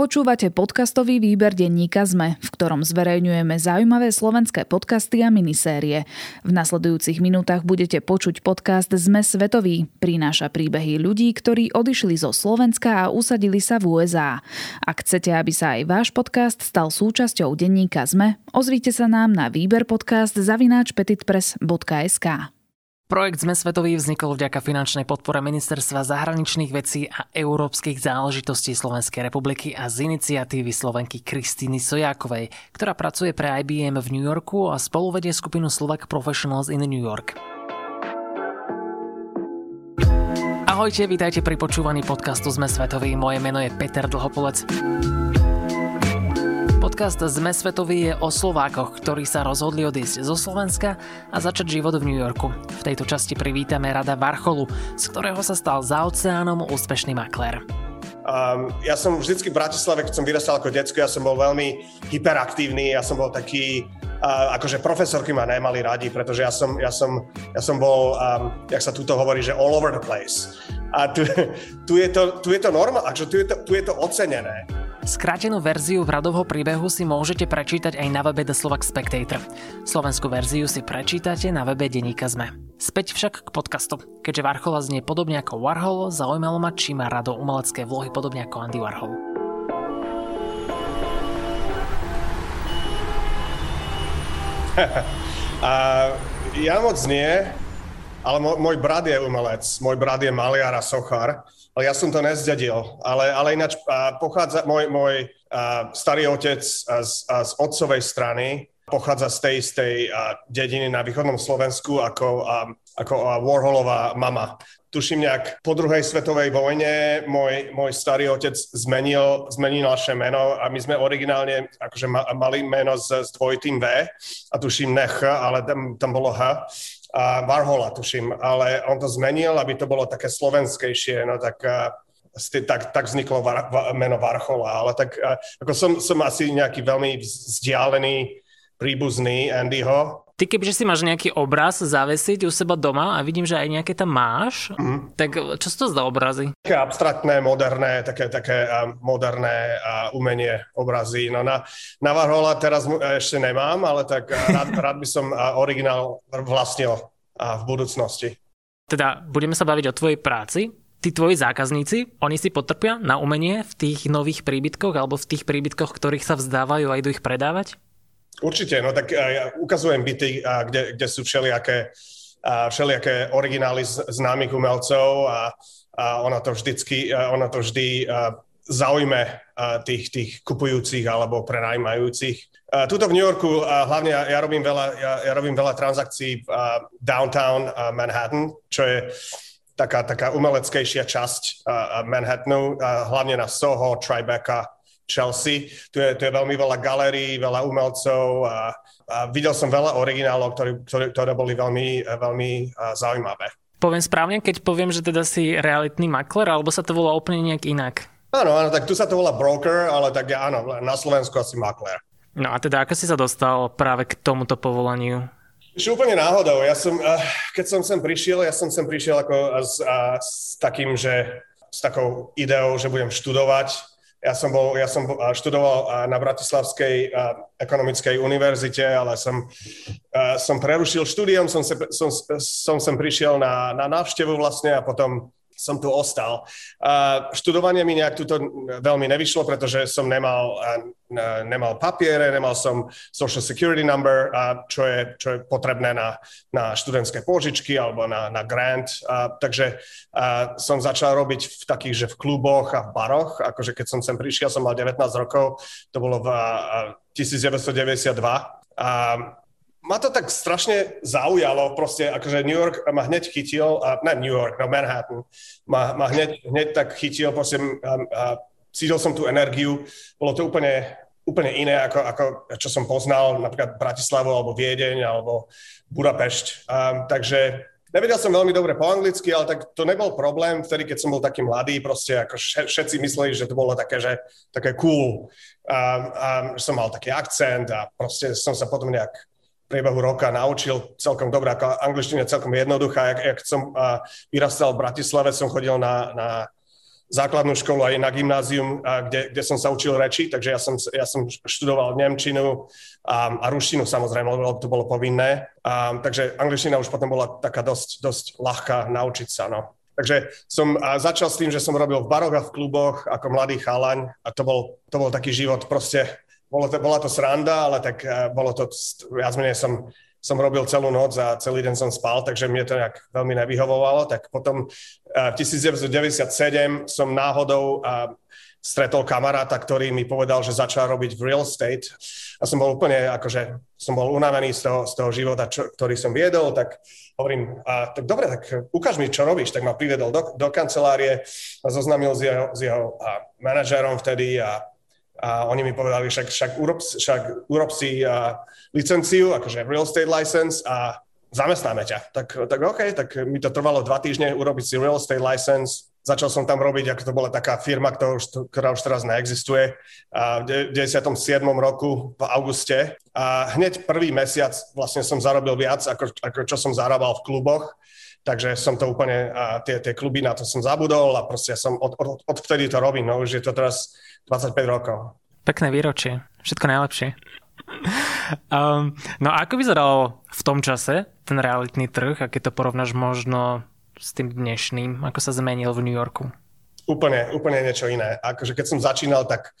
Počúvate podcastový výber denníka ZME, v ktorom zverejňujeme zaujímavé slovenské podcasty a minisérie. V nasledujúcich minútach budete počuť podcast ZME Svetový. Prináša príbehy ľudí, ktorí odišli zo Slovenska a usadili sa v USA. Ak chcete, aby sa aj váš podcast stal súčasťou denníka ZME, ozvite sa nám na výber podcast zavináč petitpress.sk. Projekt Sme svetový vznikol vďaka finančnej podpore Ministerstva zahraničných vecí a európskych záležitostí Slovenskej republiky a z iniciatívy Slovenky Kristýny Sojákovej, ktorá pracuje pre IBM v New Yorku a spoluvedie skupinu Slovak Professionals in New York. Ahojte, vítajte pri počúvaní podcastu Sme svetový. Moje meno je Peter Dlhopolec. Podcast Zme svetový je o Slovákoch, ktorí sa rozhodli odísť zo Slovenska a začať život v New Yorku. V tejto časti privítame Rada Varcholu, z ktorého sa stal za oceánom úspešný maklér. Um, ja som vždycky v Bratislave, keď som vyrastal ako detsko, ja som bol veľmi hyperaktívny, ja som bol taký, uh, akože profesorky ma nemali radi, pretože ja som, ja som, ja som bol, um, jak sa tuto hovorí, že all over the place. A tu, tu je to, tu je to normálne, akože tu je to, tu je to ocenené. Skrátenú verziu Vradovho príbehu si môžete prečítať aj na webe The Slovak Spectator. Slovenskú verziu si prečítate na webe Deníka Zme. Späť však k podcastu. Keďže Varchola znie podobne ako Warhol, zaujímalo ma, či má rado umelecké vlohy podobne ako Andy Warhol. A ja moc nie, ale môj brat je umelec. Môj brat je maliar a sochár ja som to nezdedil. Ale, ale ináč pochádza môj, môj starý otec z, z otcovej strany, pochádza z tej istej dediny na východnom Slovensku ako, ako Warholová mama. Tuším nejak po druhej svetovej vojne môj, môj starý otec zmenil, zmenil naše meno a my sme originálne akože mali meno s, s dvojitým V a tuším nech, ale tam, tam bolo H a Varhola, tuším, ale on to zmenil, aby to bolo také slovenskejšie, no tak tak, tak vzniklo var, va, meno Varchola, ale tak ako som, som asi nejaký veľmi vzdialený príbuzný Andyho, Ty kebyže si máš nejaký obraz zavesiť u seba doma a vidím, že aj nejaké tam máš, mm. tak čo sú to za obrazy? Také abstraktné, moderné, také, také moderné umenie obrazy. No na, na Varhola teraz ešte nemám, ale tak uh, rád, rád by som originál vlastnil v budúcnosti. Teda budeme sa baviť o tvojej práci. Tí tvoji zákazníci, oni si potrpia na umenie v tých nových príbytkoch alebo v tých príbytkoch, ktorých sa vzdávajú a idú ich predávať? Určite, no tak ja ukazujem byty, kde, kde sú všelijaké, všelijaké originály známych umelcov a, a ona to vždycky, ona to vždy zaujme tých, tých kupujúcich alebo prenajímajúcich. Tuto v New Yorku, hlavne ja, ja, robím veľa, ja, ja robím veľa transakcií v downtown Manhattan, čo je taká, taká umeleckejšia časť Manhattanu, hlavne na Soho, Tribeca, Chelsea. Tu je, tu je veľmi veľa galérií, veľa umelcov a, a videl som veľa originálov, ktoré, ktoré, ktoré boli veľmi, veľmi zaujímavé. Poviem správne, keď poviem, že teda si realitný makler, alebo sa to volá úplne nejak inak? Áno, áno, tak tu sa to volá broker, ale tak ja, áno, na Slovensku asi makler. No a teda ako si sa dostal práve k tomuto povolaniu? Ešte úplne náhodou. Ja som, keď som sem prišiel, ja som sem prišiel ako s, s takým, že s takou ideou, že budem študovať ja som, bol, ja som študoval na Bratislavskej ekonomickej univerzite, ale som, som prerušil štúdium, som, se, som, som sem prišiel na, na návštevu vlastne a potom som tu ostal. Študovanie mi nejak tuto veľmi nevyšlo, pretože som nemal, nemal papiere, nemal som social security number, čo, je, čo je potrebné na, na študentské pôžičky alebo na, na grant. Takže som začal robiť v takých, že v kluboch a v baroch. Akože keď som sem prišiel, som mal 19 rokov, to bolo v uh, 1992. Uh, ma to tak strašne zaujalo, proste akože New York ma hneď chytil, a, ne New York, no Manhattan, ma, ma hneď, hneď tak chytil, proste a, a cítil som tú energiu, bolo to úplne, úplne iné, ako, ako čo som poznal, napríklad Bratislavu, alebo Viedeň, alebo Budapešť. A, takže Nevedel som veľmi dobre po anglicky, ale tak to nebol problém vtedy, keď som bol taký mladý, proste ako všetci mysleli, že to bolo také, že také cool. A, a som mal taký akcent a proste som sa potom nejak priebehu roka naučil celkom dobre, ako angličtina celkom jednoduchá. Jak, jak som uh, vyrastal v Bratislave, som chodil na, na, základnú školu aj na gymnázium, kde, kde som sa učil reči, takže ja som, ja som študoval Nemčinu a, a ruštinu samozrejme, lebo to bolo povinné. A, takže angličtina už potom bola taká dosť, dosť ľahká naučiť sa. No. Takže som a začal s tým, že som robil v baroch a v kluboch ako mladý chalaň a to bol, to bol taký život proste, bolo to, bola to sranda, ale tak bolo to, viac menej som som robil celú noc a celý deň som spal, takže mne to nejak veľmi nevyhovovalo. Tak potom v 1997 som náhodou stretol kamaráta, ktorý mi povedal, že začal robiť v real estate. A som bol úplne, akože, som bol unavený z toho, z toho života, čo, ktorý som viedol, tak hovorím, a, tak dobre, tak ukáž mi, čo robíš. Tak ma privedol do, do kancelárie a zoznámil s jeho, s jeho a, manažérom vtedy a a oni mi povedali, však, však, urob, však urob si uh, licenciu, akože real estate license a zamestnáme ťa. Tak, tak OK, tak mi to trvalo dva týždne urobiť si real estate license. Začal som tam robiť, ako to bola taká firma, ktorá už, ktorá už teraz neexistuje, a v 97. roku v auguste. A hneď prvý mesiac vlastne som zarobil viac, ako, ako čo som zarábal v kluboch. Takže som to úplne, a tie, tie kluby na to som zabudol a proste som od, od, od vtedy to robím, no už je to teraz 25 rokov. Pekné výročie, všetko najlepšie. Um, no a ako vyzeral v tom čase ten realitný trh, a keď to porovnáš možno s tým dnešným, ako sa zmenil v New Yorku? Úplne, úplne niečo iné. Akože keď som začínal, tak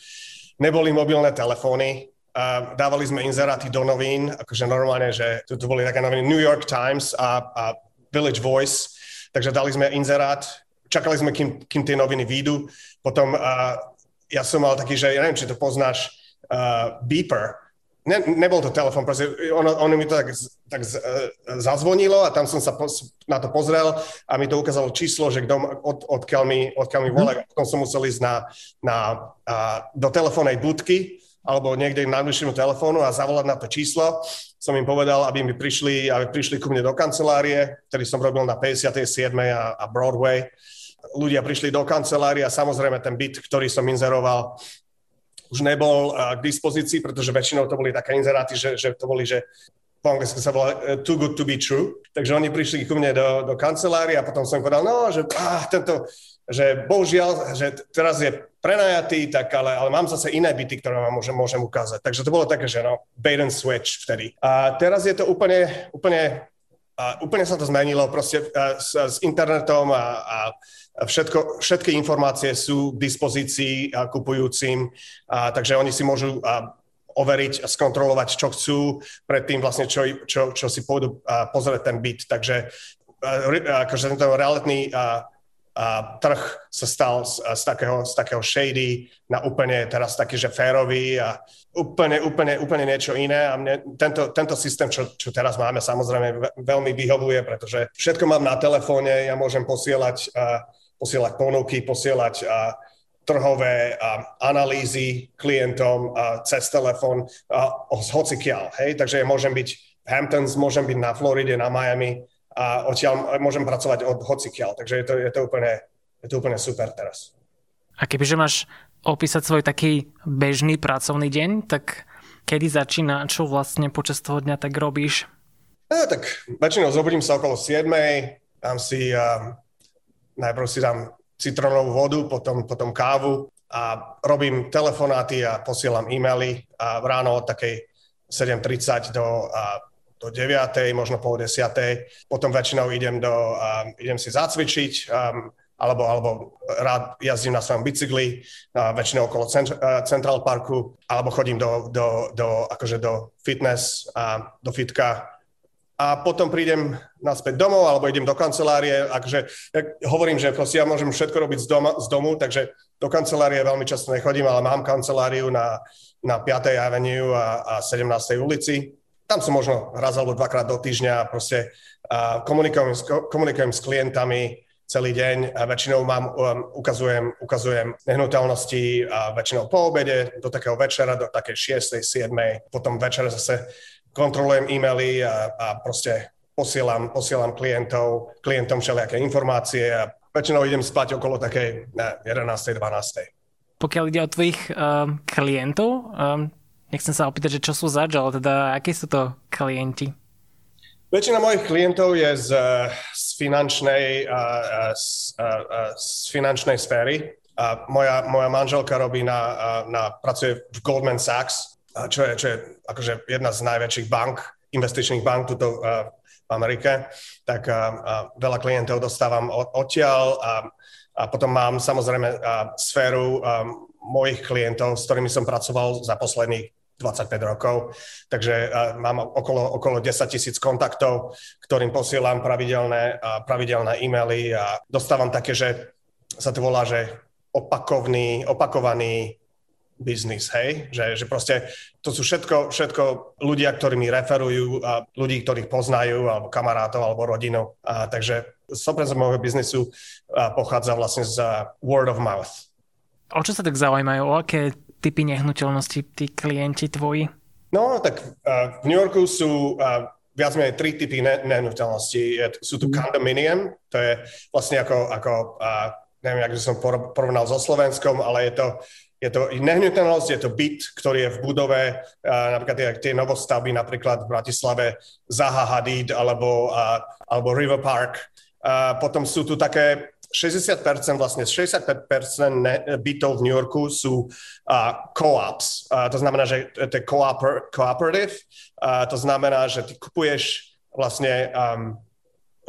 neboli mobilné telefóny, a dávali sme inzeráty do novín, akože normálne, že to, to boli také noviny New York Times a, a Village Voice, takže dali sme inzerát, čakali sme, kým, kým tie noviny výjdu, potom uh, ja som mal taký, že ja neviem, či to poznáš, uh, beeper. Ne, nebol to telefon, proste ono, ono mi to tak, tak z, uh, zazvonilo a tam som sa pos, na to pozrel a mi to ukázalo číslo, že kto, od, odkiaľ mi, odkiaľ mi volá. Mm-hmm. Potom som musel ísť na, na, uh, do telefónnej budky alebo niekde na najbližšiemu telefónu a zavolať na to číslo. Som im povedal, aby mi prišli, aby prišli ku mne do kancelárie, ktorý som robil na 57. a, a Broadway ľudia prišli do kancelárie a samozrejme ten byt, ktorý som inzeroval, už nebol k dispozícii, pretože väčšinou to boli také inzeráty, že, že to boli, že po anglicky sa volá uh, too good to be true. Takže oni prišli ku mne do, do kancelárie a potom som povedal, no, že ah, tento, že bohužiaľ, že teraz je prenajatý, tak ale, ale mám zase iné byty, ktoré vám môžem, môžem ukázať. Takže to bolo také, že no, bait and switch vtedy. A teraz je to úplne, úplne, uh, úplne sa to zmenilo proste uh, s, s internetom a, a Všetko, všetky informácie sú k dispozícii kupujúcim, a, takže oni si môžu a, overiť a skontrolovať, čo chcú, predtým vlastne, čo, čo, čo si pôjdu a, pozrieť ten byt. Takže a, akože tento realitný a, a trh sa stal z, z, takého, z takého shady na úplne teraz taký, že férový a úplne, úplne, úplne niečo iné a mne tento, tento systém, čo, čo teraz máme, samozrejme veľmi vyhovuje, pretože všetko mám na telefóne, ja môžem posielať uh, posielať ponuky, posielať a, trhové a, analýzy klientom a, cez telefón z hocikiaľ. Hej? Takže ja môžem byť v Hamptons, môžem byť na Floride, na Miami a odtiaľ môžem pracovať od hocikiaľ. Takže je to, je to, úplne, je to úplne super teraz. A kebyže máš opísať svoj taký bežný pracovný deň, tak kedy začína, čo vlastne počas toho dňa tak robíš? No, tak väčšinou zobudím sa okolo 7, dám si um, najprv si dám citrónovú vodu, potom, potom kávu a robím telefonáty a posielam e-maily a ráno od takej 7.30 do, a, do 9. možno pol 10. Potom väčšinou idem, do, a, idem si zacvičiť um, alebo, alebo rád jazdím na svojom bicykli, a väčšinou okolo Central Parku, alebo chodím do, do, do, akože do fitness a do fitka a potom prídem naspäť domov alebo idem do kancelárie. Akže, ja hovorím, že proste ja môžem všetko robiť z, doma, z domu, takže do kancelárie veľmi často nechodím, ale mám kanceláriu na, na 5. Avenue a, a 17. ulici. Tam som možno raz alebo dvakrát do týždňa proste a komunikujem, komunikujem s klientami celý deň a väčšinou mám, um, ukazujem, ukazujem nehnuteľnosti a väčšinou po obede, do takého večera, do takej 6. 7. Potom večer zase kontrolujem e-maily a, a proste posielam, posielam klientov, klientom všelijaké informácie a väčšinou idem spať okolo takej ne, 11. 12. Pokiaľ ide o tvojich um, klientov, um, nechcem sa opýtať, že čo sú zač, ale teda akí sú to klienti? Väčšina mojich klientov je z, z, finančnej, z, z finančnej sféry. a moja, moja manželka robí na, na, pracuje v Goldman Sachs, čo je, čo je akože jedna z najväčších bank, investičných bank tuto v Amerike, tak a veľa klientov dostávam od, odtiaľ a, a potom mám samozrejme a, sféru mojich klientov, s ktorými som pracoval za posledných 25 rokov, takže mám okolo, okolo 10 tisíc kontaktov, ktorým posielam pravidelné, pravidelné e-maily a dostávam také, že sa to volá, že opakovný, opakovaný biznis, hej? Že, že proste to sú všetko, všetko ľudia, ktorí mi referujú a ľudí, ktorých poznajú, alebo kamarátov, alebo rodinu. A, takže 100% môjho biznisu a, pochádza vlastne z word of mouth. O čo sa tak zaujímajú? O aké typy nehnuteľnosti tí klienti tvoji? No, tak uh, v New Yorku sú uh, viac menej tri typy ne- nehnuteľností. Sú tu mhm. condominium, to je vlastne ako, ako uh, neviem, ak by som porovnal so Slovenskom, ale je to, je to nehnuteľnosť, je to byt, ktorý je v budove, napríklad tie, tie novostavby napríklad v Bratislave Zaha Hadid alebo, alebo River Park. Uh, potom sú tu také 60%, vlastne 65% bytov v New Yorku sú uh, co-ops. Uh, to znamená, že to je cooperative. Uh, to znamená, že ty kupuješ vlastne um,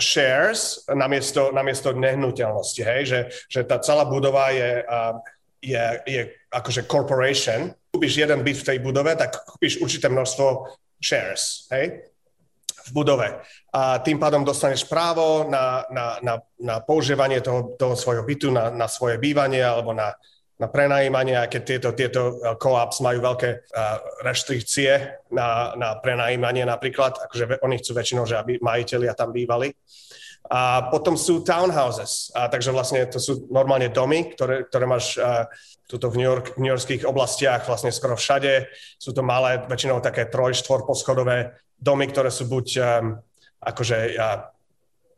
shares namiesto, namiesto nehnuteľnosti, hej? Že, že tá celá budova je, uh, je, je akože corporation. Kúpiš jeden byt v tej budove, tak kúpiš určité množstvo shares, hej? v budove. A tým pádom dostaneš právo na, na, na, na používanie toho, toho svojho bytu, na, na svoje bývanie alebo na, na prenajímanie, aj keď tieto, tieto co-ops majú veľké uh, reštrikcie na, na prenajímanie napríklad, akože oni chcú väčšinou, že aby majiteľia tam bývali. A potom sú townhouses, a takže vlastne to sú normálne domy, ktoré, ktoré máš uh, tuto v New, York, New Yorkských oblastiach vlastne skoro všade. Sú to malé, väčšinou také troj, štvor poschodové domy, ktoré sú buď um, akože uh,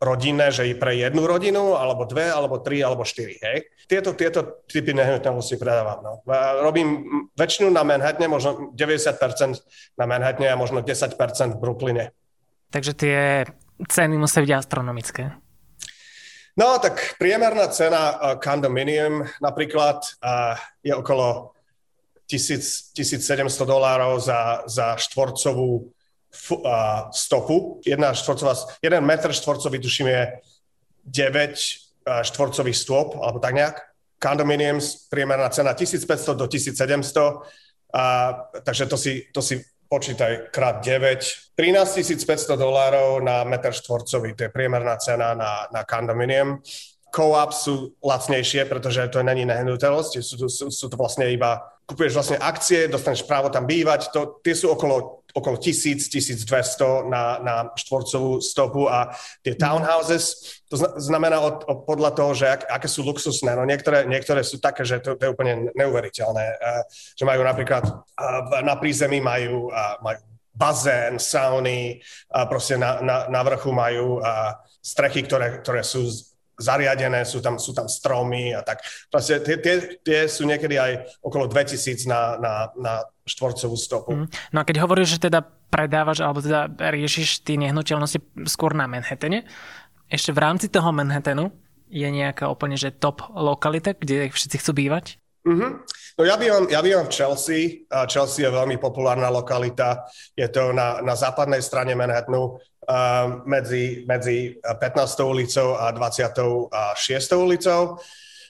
rodinné, že i pre jednu rodinu, alebo dve, alebo tri, alebo štyri, hej. Tieto, tieto typy nehnuteľností predávam, no. Robím väčšinu na Manhattane, možno 90% na Manhattane a možno 10% v Brooklyne. Takže tie ceny musia byť astronomické. No, tak priemerná cena uh, condominium napríklad uh, je okolo 1000, 1700 dolárov za, za štvorcovú stopu. Jedna štvorcová, jeden metr štvorcový, tuším, je 9 štvorcových stôp, alebo tak nejak. Condominium, priemerná cena 1500 do 1700, a, takže to si, to si počítaj krát 9. 13 500 dolárov na metr štvorcový, to je priemerná cena na, na condominium. Co-op sú lacnejšie, pretože to není nehnuteľnosť, sú, sú, sú to vlastne iba, kupuješ vlastne akcie, dostaneš právo tam bývať, to, tie sú okolo okolo 1000-1200 na, na štvorcovú stopu a tie townhouses, to znamená od, od, podľa toho, že ak, aké sú luxusné. No niektoré, niektoré sú také, že to, to je úplne neuveriteľné, uh, že majú napríklad uh, na prízemí majú, uh, majú bazén, sauny, a proste na, na, na vrchu majú uh, strechy, ktoré, ktoré sú zariadené, sú tam, sú tam stromy a tak. Proste tie, tie, tie sú niekedy aj okolo 2000 na, na, na štvorcovú stopu. Mm. No a keď hovoríš, že teda predávaš alebo teda riešiš tie nehnuteľnosti skôr na Manhattane, ešte v rámci toho Manhattanu je nejaká úplne že top lokalita, kde všetci chcú bývať? Mm-hmm. No ja bývam, ja bývam v Chelsea. A Chelsea je veľmi populárna lokalita. Je to na, na západnej strane Manhattanu medzi, medzi 15. ulicou a 26. ulicou.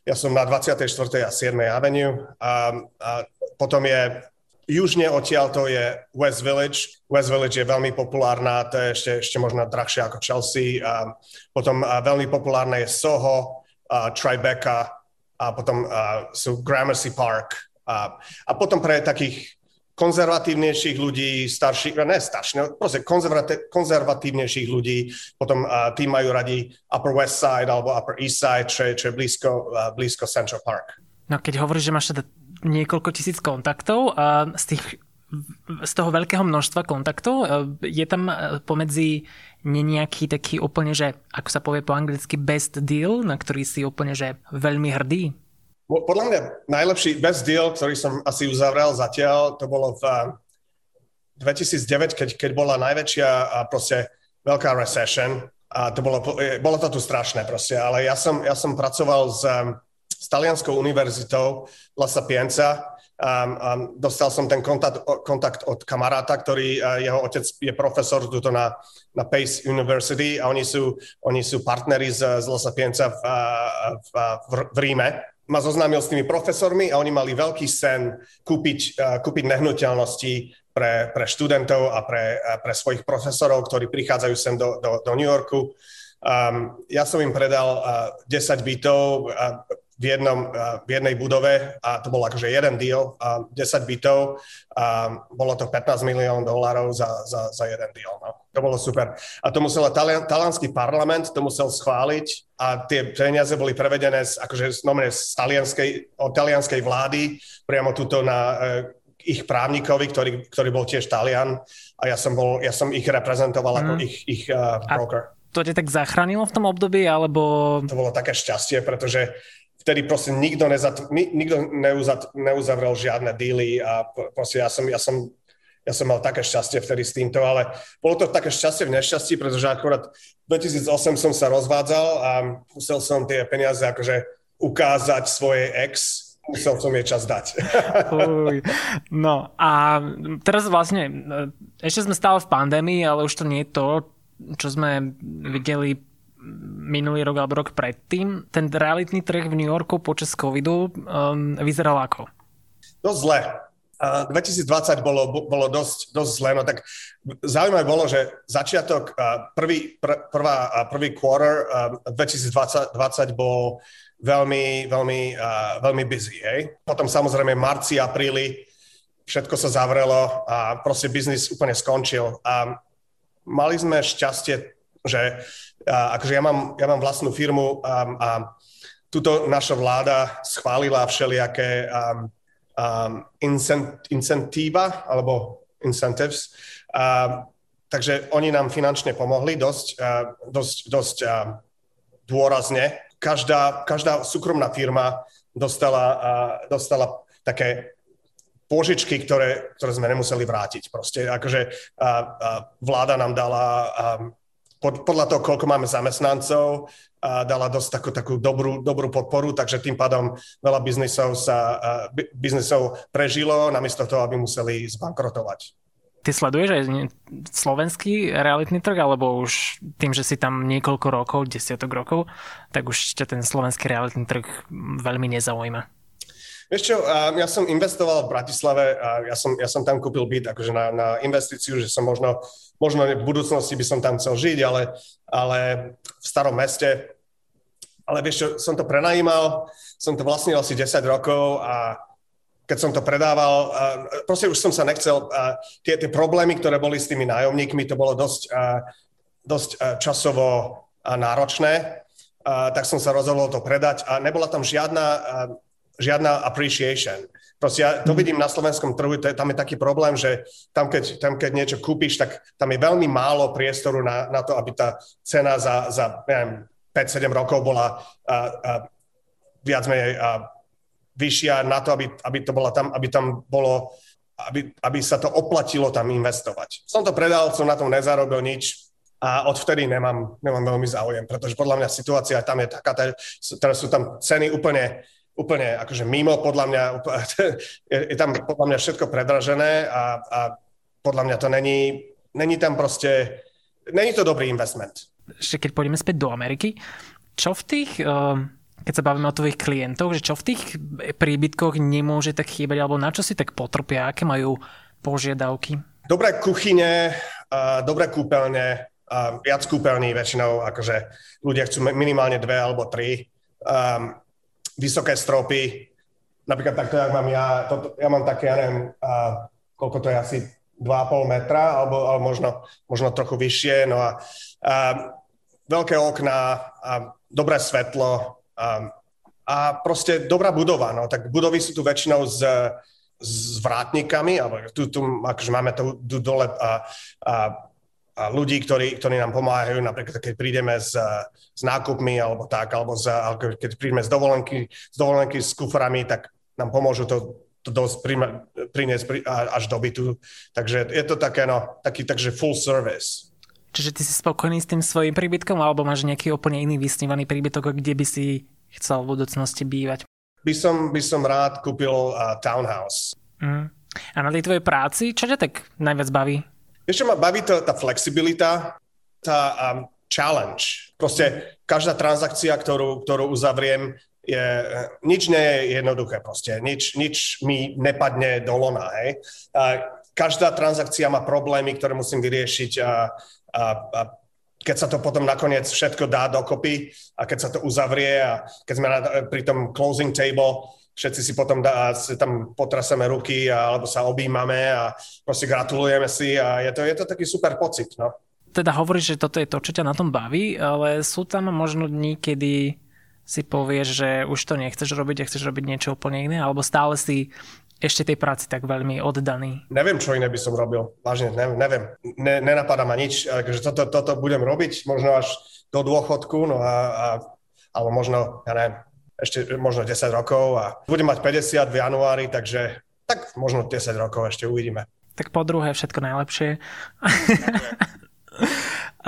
Ja som na 24. a 7. avenue. A, a potom je južne odtiaľ to je West Village. West Village je veľmi populárna, to je ešte, ešte možno drahšie ako Chelsea. A potom a veľmi populárne je Soho, a Tribeca a potom a, sú Gramercy Park. A, a potom pre takých konzervatívnejších ľudí, starších, ne starších, no proste konzervatívnejších ľudí, potom uh, tí majú radi Upper West Side alebo Upper East Side, čo čo je blízko, uh, blízko Central Park. No keď hovoríš, že máš teda niekoľko tisíc kontaktov a z tých z toho veľkého množstva kontaktov je tam pomedzi nejaký taký úplne, že ako sa povie po anglicky best deal, na ktorý si úplne, že veľmi hrdý? Podľa mňa najlepší best deal, ktorý som asi uzavrel zatiaľ, to bolo v 2009, keď, keď bola najväčšia a proste veľká recession a to bolo, bolo to tu strašné proste, ale ja som, ja som pracoval s, s Talianskou univerzitou La Sapienza. Um, um, dostal som ten kontakt, kontakt od kamaráta, ktorý, jeho otec je profesor tuto na, na Pace University a oni sú, oni sú partneri z, z La Sapienza v, v, v, v Ríme ma zoznámil s tými profesormi a oni mali veľký sen kúpiť, uh, kúpiť nehnuteľnosti pre, pre študentov a pre, uh, pre svojich profesorov, ktorí prichádzajú sem do, do, do New Yorku. Um, ja som im predal uh, 10 bytov uh, v, jednom, v jednej budove a to bol akože jeden deal, uh, 10 bytov a bolo to 15 milión dolárov za, za, za jeden deal. No. To bolo super. A to musel talian, talianský parlament, to musel schváliť a tie peniaze boli prevedené z, akože z talianskej, od talianskej vlády priamo tuto na uh, ich právnikovi, ktorý, ktorý bol tiež Talian a ja som, bol, ja som ich reprezentoval mm. ako ich, ich uh, broker. A to ťa tak zachránilo v tom období, alebo... To bolo také šťastie, pretože vtedy proste nikto, nezat, nikto neuzat, neuzavrel žiadne díly a proste ja som, ja som ja som mal také šťastie vtedy s týmto, ale bolo to také šťastie v nešťastí, pretože akurát v 2008 som sa rozvádzal a musel som tie peniaze akože ukázať svojej ex, musel som jej čas dať. Uj, no a teraz vlastne, ešte sme stále v pandémii, ale už to nie je to, čo sme videli minulý rok alebo rok predtým, ten realitný trh v New Yorku počas covidu um, vyzeral ako? Dosť zle. Uh, 2020 bolo, bolo dosť, dosť zle, no tak zaujímavé bolo, že začiatok, uh, prvý, pr, prvá, uh, prvý quarter uh, 2020 20 bol veľmi, veľmi, uh, veľmi busy, hej. Potom samozrejme marci, apríli, všetko sa zavrelo a proste biznis úplne skončil. A mali sme šťastie, že a, akože ja mám, ja mám vlastnú firmu a, a tuto naša vláda schválila všelijaké um, um, incent, incentíva alebo incentives. A, takže oni nám finančne pomohli dosť, uh, dosť, dosť uh, dôrazne. Každá, každá súkromná firma dostala, uh, dostala také požičky, ktoré, ktoré sme nemuseli vrátiť. Proste akože a, a vláda nám dala a, pod, podľa toho, koľko máme zamestnancov, a dala dosť takú, takú dobrú, dobrú podporu, takže tým pádom veľa biznisov sa biznisov prežilo, namiesto toho, aby museli zbankrotovať. Ty sleduješ aj slovenský realitný trh, alebo už tým, že si tam niekoľko rokov, desiatok rokov, tak už ťa ten slovenský realitný trh veľmi nezaujíma? Vieš čo, ja som investoval v Bratislave ja som, ja som tam kúpil byt akože na, na investíciu, že som možno, možno v budúcnosti by som tam chcel žiť, ale, ale v starom meste. Ale vieš čo, som to prenajímal, som to vlastnil asi 10 rokov a keď som to predával, proste už som sa nechcel, tie, tie problémy, ktoré boli s tými nájomníkmi, to bolo dosť, dosť časovo náročné, tak som sa rozhodol to predať a nebola tam žiadna žiadna appreciation. Proste ja to mhm. vidím na slovenskom trhu, to je, tam je taký problém, že tam keď, tam keď niečo kúpiš, tak tam je veľmi málo priestoru na, na to, aby tá cena za, za neviem, 5-7 rokov bola a, a, viac menej a, vyššia na to, aby, aby to bola tam, aby tam bolo, aby, aby sa to oplatilo tam investovať. Som to predal, som na tom nezarobil nič, a odvtedy nemám, nemám veľmi záujem, pretože podľa mňa situácia tam je taká, teraz sú tam ceny úplne úplne akože mimo, podľa mňa, je, je tam podľa mňa všetko predražené a, a podľa mňa to není, není tam proste, není to dobrý investment. Ešte keď pôjdeme späť do Ameriky, čo v tých, eh, keď sa bavíme o tvojich klientoch, že čo v tých príbytkoch nemôže tak chýbať, alebo na čo si tak potrpia, aké majú požiadavky? Dobré kuchyne, dobré kúpeľne, viac kúpeľní väčšinou, akože ľudia chcú minimálne dve alebo tri. Um, vysoké stropy, napríklad takto, jak mám ja, toto, ja mám také, ja neviem, a, koľko to je asi 2,5 metra, alebo, alebo možno, možno trochu vyššie, no a, a veľké okná, a dobré svetlo a, a proste dobrá budova, no. Tak budovy sú tu väčšinou s, s vrátnikami, alebo tu, tu akože máme tu, tu dole a a ľudí, ktorí, ktorí nám pomáhajú, napríklad keď prídeme s, s nákupmi alebo tak, alebo z, keď prídeme z dovolenky, z dovolenky s kuframi, tak nám pomôžu to, to dosť priniesť až do bytu. Takže je to také, no, taký takže full service. Čiže ty si spokojný s tým svojim príbytkom alebo máš nejaký úplne iný vysnívaný príbytok, kde by si chcel v budúcnosti bývať? by som, by som rád kúpil uh, townhouse. Mm. A na tej tvojej práci, čo ťa tak najviac baví? Vieš, ma baví to, tá flexibilita, tá um, challenge. Proste každá transakcia, ktorú, ktorú uzavriem, je, nič nie je jednoduché proste, nič, nič mi nepadne do lona, hej. A každá transakcia má problémy, ktoré musím vyriešiť a, a, a keď sa to potom nakoniec všetko dá dokopy a keď sa to uzavrie a keď sme na, pri tom closing table, všetci si potom dá, si tam potraseme ruky a, alebo sa objímame a proste gratulujeme si a je to, je to taký super pocit, no. Teda hovoríš, že toto je to, čo ťa na tom baví, ale sú tam možno dní, kedy si povieš, že už to nechceš robiť a chceš robiť niečo úplne iné, alebo stále si ešte tej práci tak veľmi oddaný? Neviem, čo iné by som robil. Vážne, ne, neviem. Ne, nenapadá ma nič. Takže toto, toto budem robiť možno až do dôchodku, no a, a alebo možno, ja neviem, ešte možno 10 rokov a budem mať 50 v januári, takže tak možno 10 rokov ešte uvidíme. Tak po druhé všetko najlepšie.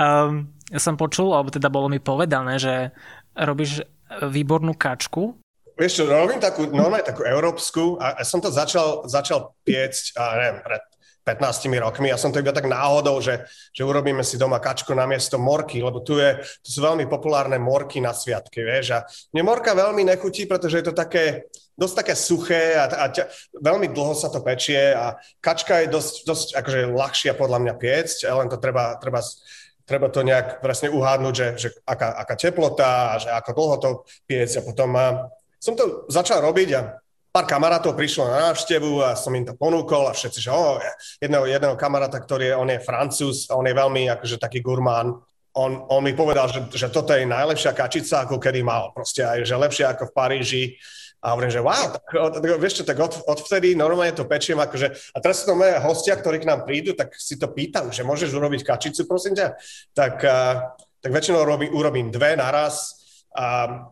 um, ja som počul, alebo teda bolo mi povedané, že robíš výbornú kačku. Vieš čo, robím takú, normálne takú európsku a som to začal, začal piecť, a neviem, pred 15 rokmi. Ja som to iba tak náhodou, že, že urobíme si doma kačku na miesto morky, lebo tu, je, tu sú veľmi populárne morky na sviatky, vieš. A mne morka veľmi nechutí, pretože je to také, dosť také suché a, a ťa, veľmi dlho sa to pečie a kačka je dosť, dosť akože ľahšia podľa mňa piecť, len to treba, treba treba to nejak presne uhádnuť, že, že aká, aká teplota a že ako dlho to piec a potom a som to začal robiť a pár kamarátov prišlo na návštevu a som im to ponúkol a všetci, že oh, jedného, jedného kamaráta, ktorý je, on je francúz on je veľmi akože taký gurmán, on, on mi povedal, že, že toto je najlepšia kačica, ako kedy mal. Proste aj, že lepšia ako v Paríži a hovorím, že wow, tak, tak, vieš čo, tak od, odvtedy normálne to pečiem, akože, a teraz sú to moje hostia, ktorí k nám prídu, tak si to pýtam, že môžeš urobiť kačicu, prosím ťa? Tak, uh, tak väčšinou robím, urobím dve naraz, a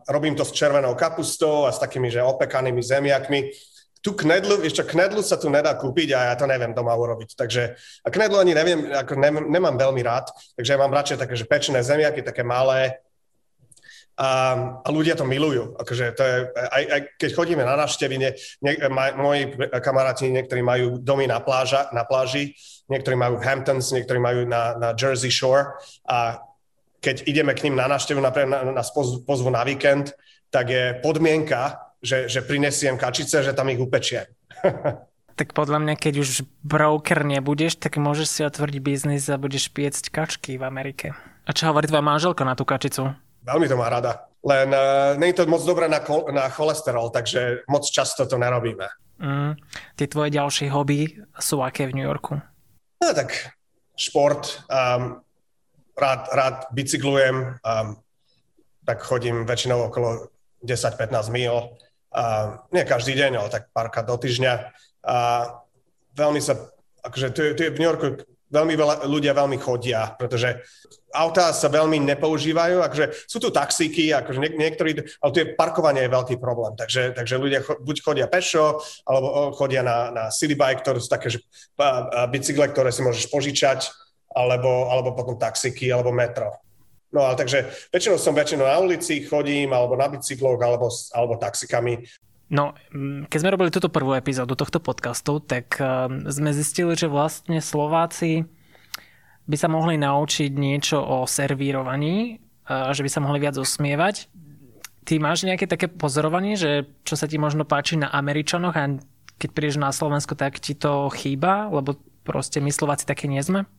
robím to s červenou kapustou a s takými, že opekanými zemiakmi. Tu knedlu, ešte knedlu sa tu nedá kúpiť a ja to neviem doma urobiť. Takže a knedlu ani neviem, ako nemám, nemám veľmi rád, takže ja mám radšej také, že pečené zemiaky, také malé, a, a ľudia to milujú. Akože to je, aj, aj keď chodíme na návštevy, ne, ne, moji kamaráti, niektorí majú domy na, pláža, na pláži, niektorí majú Hamptons, niektorí majú na, na Jersey Shore a keď ideme k ním na návštevu, napríklad na, na pozvu na víkend, tak je podmienka, že, že prinesiem kačice, že tam ich upečiem. tak podľa mňa, keď už broker nebudeš, tak môžeš si otvoriť biznis a budeš piecť kačky v Amerike. A čo hovorí tvoja manželka na tú kačicu? Veľmi to má rada. Len uh, nie je to moc dobré na, kol- na cholesterol, takže moc často to nerobíme. Mm. Tie tvoje ďalšie hobby sú aké v New Yorku? No tak šport, um, rád, rád bicyklujem, um, tak chodím väčšinou okolo 10-15 mil. Uh, nie každý deň, ale tak párkrát do týždňa. A veľmi sa, akože tu, tu je v New Yorku veľmi veľa, ľudia veľmi chodia, pretože autá sa veľmi nepoužívajú, akože sú tu taxíky, akože niek- niektorí, ale tu je parkovanie je veľký problém, takže, takže ľudia cho, buď chodia pešo, alebo chodia na, na city bike, ktoré sú také, že bicykle, ktoré si môžeš požičať, alebo, alebo potom taxíky, alebo metro. No ale takže väčšinou som väčšinou na ulici, chodím, alebo na bicykloch, alebo, alebo taxikami. No, mm, keď sme robili túto prvú epizódu tohto podcastu, tak um, sme zistili, že vlastne Slováci by sa mohli naučiť niečo o servírovaní, uh, že by sa mohli viac usmievať. Ty máš nejaké také pozorovanie, že čo sa ti možno páči na Američanoch a keď prídeš na Slovensko, tak ti to chýba, lebo proste my Slováci také nie sme?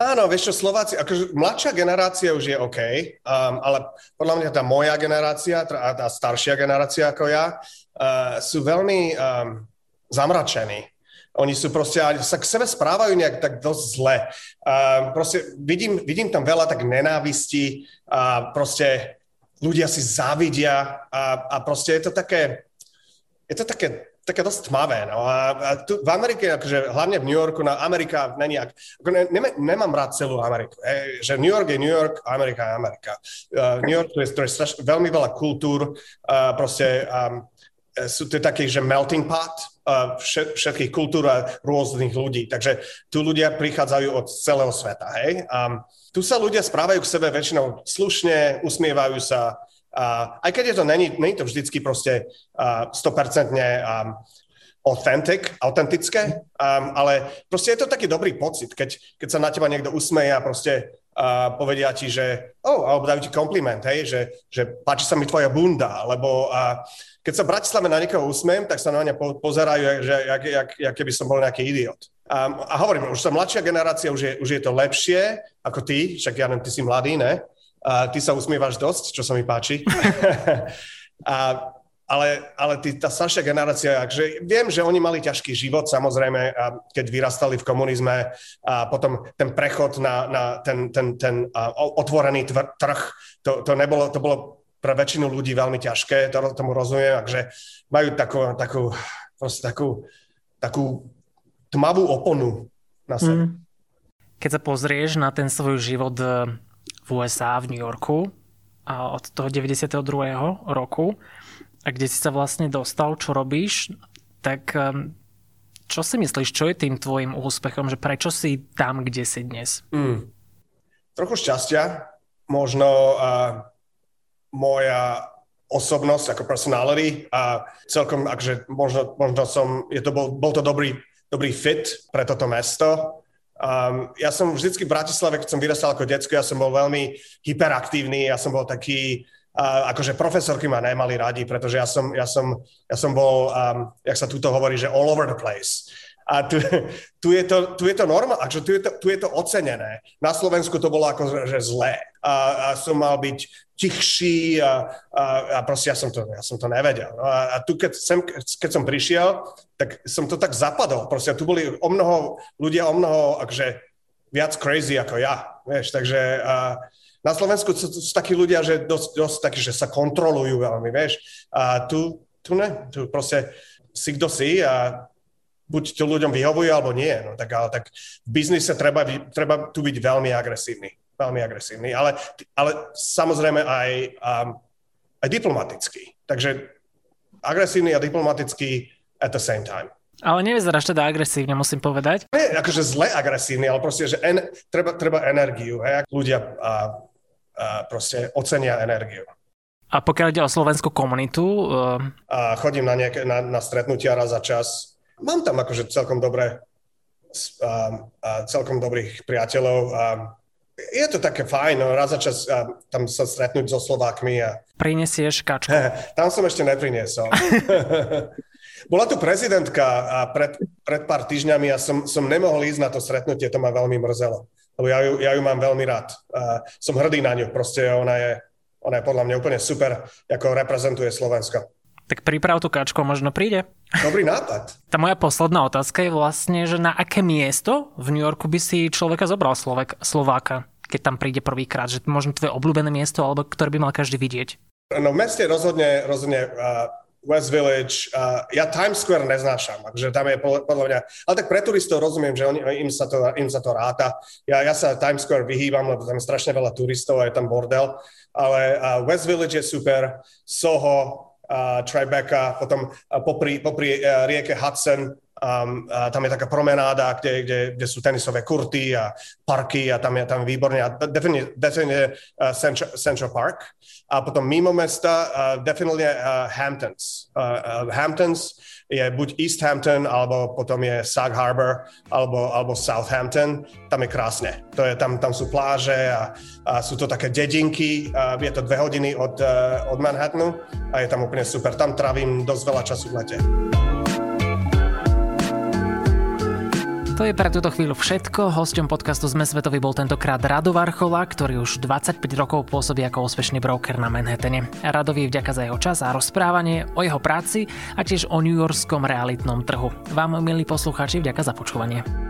Áno, vieš čo, Slováci, akože mladšia generácia už je OK, um, ale podľa mňa tá moja generácia, tá, tá staršia generácia ako ja, uh, sú veľmi um, zamračení. Oni sú proste, sa k sebe správajú nejak tak dosť zle. Uh, proste vidím, vidím tam veľa tak nenávisti a proste ľudia si závidia a, a proste je to také, je to také také dosť tmavé. No. A, a tu v Amerike, akože hlavne v New Yorku, na Amerika není ak, ako ne, ne, nemám rád celú Ameriku. E, že New York je New York, Amerika je Amerika. Uh, New York to je, to je straš, veľmi veľa kultúr, uh, proste um, sú to taký, že melting pot uh, všet, všetkých kultúr a rôznych ľudí. Takže tu ľudia prichádzajú od celého sveta. Hej? Um, tu sa ľudia správajú k sebe väčšinou slušne, usmievajú sa, Uh, aj keď je to, není, není to vždycky proste uh, 100% um, authentic, autentické, um, ale proste je to taký dobrý pocit, keď, keď sa na teba niekto usmeje a proste uh, povedia ti, že, oh, alebo dajú ti kompliment, hej, že, že páči sa mi tvoja bunda, alebo uh, keď sa v Bratislave na niekoho usmejem, tak sa na mňa po, pozerajú, že jak, jak, jak keby som bol nejaký idiot. Um, a hovorím, už sa mladšia generácia, už je, už je to lepšie ako ty, však ja neviem, ty si mladý, ne? Uh, ty sa usmievaš dosť, čo sa mi páči. a ale, ale tí, tá staršia generácia, že viem, že oni mali ťažký život, samozrejme, keď vyrastali v komunizme a potom ten prechod na, na ten, ten, ten otvorený tvr, trh, to, to, nebolo, to bolo pre väčšinu ľudí veľmi ťažké, to, tomu rozumiem, takže majú takú, takú, takú, takú tmavú oponu na sebe. Mm. Keď sa pozrieš na ten svoj život USA, v New Yorku, a od toho 92. roku, a kde si sa vlastne dostal, čo robíš, tak um, čo si myslíš, čo je tým tvojim úspechom, že prečo si tam, kde si dnes? Mm. Trochu šťastia, možno uh, moja osobnosť ako personality a celkom, akže možno, možno som, je to, bol, bol to dobrý, dobrý fit pre toto mesto. Um, ja som vždycky v Bratislave, keď som vyrastal ako detsko, ja som bol veľmi hyperaktívny, ja som bol taký, uh, akože profesorky ma nemali radi, pretože ja som, ja som, ja som bol, um, jak sa tuto hovorí, že all over the place. A tu, tu, je to, tu je to normálne, akože tu je to, tu je to ocenené. Na Slovensku to bolo ako že zlé. A, a som mal byť tichší a, a, a proste ja som to, ja som to nevedel. No a, a tu, keď, sem, keď som prišiel, tak som to tak zapadol. Proste tu boli o mnoho ľudia, o mnoho akože viac crazy ako ja. Vieš, takže a, na Slovensku sú, sú takí ľudia, že dosť, dosť takí, že sa kontrolujú veľmi, vieš. A tu, tu ne, tu proste si kto si a buď to ľuďom vyhovuje, alebo nie. No, tak, ale tak v biznise treba, treba tu byť veľmi agresívny. Veľmi agresívny, ale, ale samozrejme aj, um, aj diplomatický. Takže agresívny a diplomatický at the same time. Ale nevyzeráš teda agresívne, musím povedať. Nie, akože zle agresívny, ale proste, že en, treba, treba energiu. Hej? Ľudia a, a proste ocenia energiu. A pokiaľ ide o slovenskú komunitu? Uh... A chodím na, nejaké, na, na stretnutia raz za čas. Mám tam akože celkom dobré, a, a celkom dobrých priateľov. A je to také fajn, no, raz za čas a, tam sa stretnúť so Slovákmi. A... Prinesieš kačku? tam som ešte nepriniesol. Bola tu prezidentka a pred, pred pár týždňami a som, som nemohol ísť na to stretnutie, to ma veľmi mrzelo. Lebo ja ju, ja ju mám veľmi rád. A som hrdý na ňu, proste ona je, ona je podľa mňa úplne super, ako reprezentuje Slovensko. Tak priprav tú kačku, možno príde. Dobrý nápad. Tá moja posledná otázka je vlastne, že na aké miesto v New Yorku by si človeka zobral Slovek, Slováka, keď tam príde prvýkrát, že možno tvoje obľúbené miesto, alebo ktoré by mal každý vidieť? No v meste rozhodne, rozhodne uh, West Village. Uh, ja Times Square neznášam, takže tam je podľa mňa... Ale tak pre turistov rozumiem, že oni, im, sa to, im sa to ráta. Ja, ja sa Times Square vyhýbam, lebo tam je strašne veľa turistov a je tam bordel. Ale uh, West Village je super, Soho, Tribeca, potom popri, popri uh, rieke Hudson, Um, a tam je taká promenáda, kde, kde, kde sú tenisové kurty a parky a tam je tam výborne. A definitely, definitely uh, Central, Central Park. A potom mimo mesta uh, definitely uh, Hamptons. Uh, uh, Hamptons je buď East Hampton, alebo potom je Sag Harbor, alebo, alebo Southampton. Tam je krásne. To je, tam, tam sú pláže a, a sú to také dedinky. A je to dve hodiny od, uh, od Manhattanu a je tam úplne super. Tam trávim dosť veľa času v lete. To je pre túto chvíľu všetko. Hosťom podcastu Sme svetový bol tentokrát Rado Varchola, ktorý už 25 rokov pôsobí ako úspešný broker na Manhattane. Radovi vďaka za jeho čas a rozprávanie o jeho práci a tiež o New Yorkskom realitnom trhu. Vám, milí poslucháči, vďaka za počúvanie.